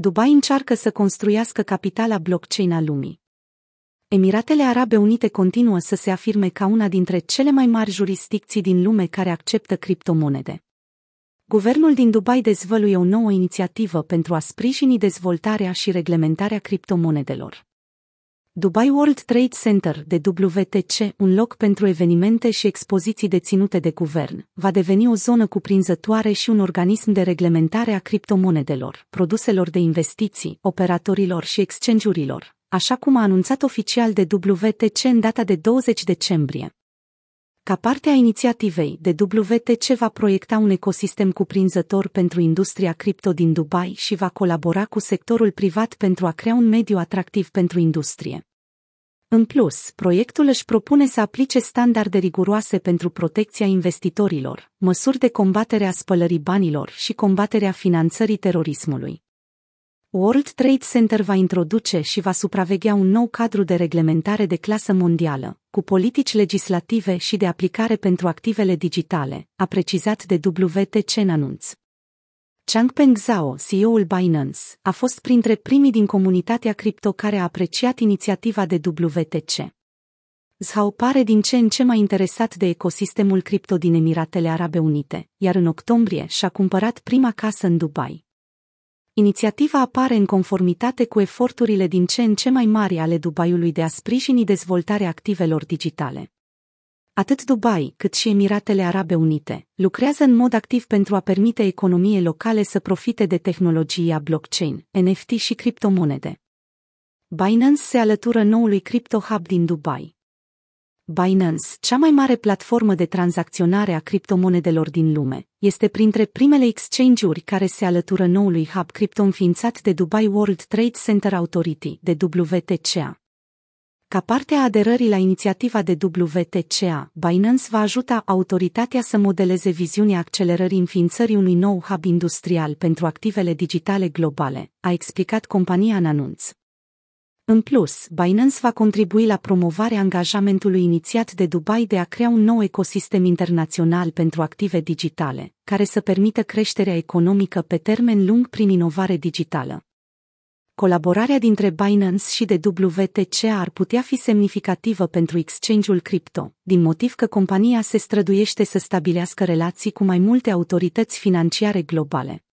Dubai încearcă să construiască capitala blockchain a lumii. Emiratele Arabe Unite continuă să se afirme ca una dintre cele mai mari jurisdicții din lume care acceptă criptomonede. Guvernul din Dubai dezvăluie o nouă inițiativă pentru a sprijini dezvoltarea și reglementarea criptomonedelor. Dubai World Trade Center de WTC, un loc pentru evenimente și expoziții deținute de guvern, va deveni o zonă cuprinzătoare și un organism de reglementare a criptomonedelor, produselor de investiții, operatorilor și exchange-urilor, așa cum a anunțat oficial de WTC în data de 20 decembrie. Ca parte a inițiativei, de WTC va proiecta un ecosistem cuprinzător pentru industria cripto din Dubai și va colabora cu sectorul privat pentru a crea un mediu atractiv pentru industrie. În plus, proiectul își propune să aplice standarde riguroase pentru protecția investitorilor, măsuri de combatere a spălării banilor și combaterea finanțării terorismului. World Trade Center va introduce și va supraveghea un nou cadru de reglementare de clasă mondială, cu politici legislative și de aplicare pentru activele digitale, a precizat de WTC în anunț. Changpeng Zhao, CEO-ul Binance, a fost printre primii din comunitatea cripto care a apreciat inițiativa de WTC. Zhao pare din ce în ce mai interesat de ecosistemul cripto din Emiratele Arabe Unite, iar în octombrie și-a cumpărat prima casă în Dubai. Inițiativa apare în conformitate cu eforturile din ce în ce mai mari ale Dubaiului de a sprijini dezvoltarea activelor digitale. Atât Dubai, cât și Emiratele Arabe Unite lucrează în mod activ pentru a permite economiei locale să profite de tehnologia blockchain, NFT și criptomonede. Binance se alătură noului Crypto Hub din Dubai. Binance, cea mai mare platformă de tranzacționare a criptomonedelor din lume, este printre primele exchange-uri care se alătură noului hub cripto înființat de Dubai World Trade Center Authority, de WTCA. Ca parte a aderării la inițiativa de WTCA, Binance va ajuta autoritatea să modeleze viziunea accelerării înființării unui nou hub industrial pentru activele digitale globale, a explicat compania în anunț. În plus, Binance va contribui la promovarea angajamentului inițiat de Dubai de a crea un nou ecosistem internațional pentru active digitale, care să permită creșterea economică pe termen lung prin inovare digitală. Colaborarea dintre Binance și de WTC ar putea fi semnificativă pentru exchange-ul cripto, din motiv că compania se străduiește să stabilească relații cu mai multe autorități financiare globale.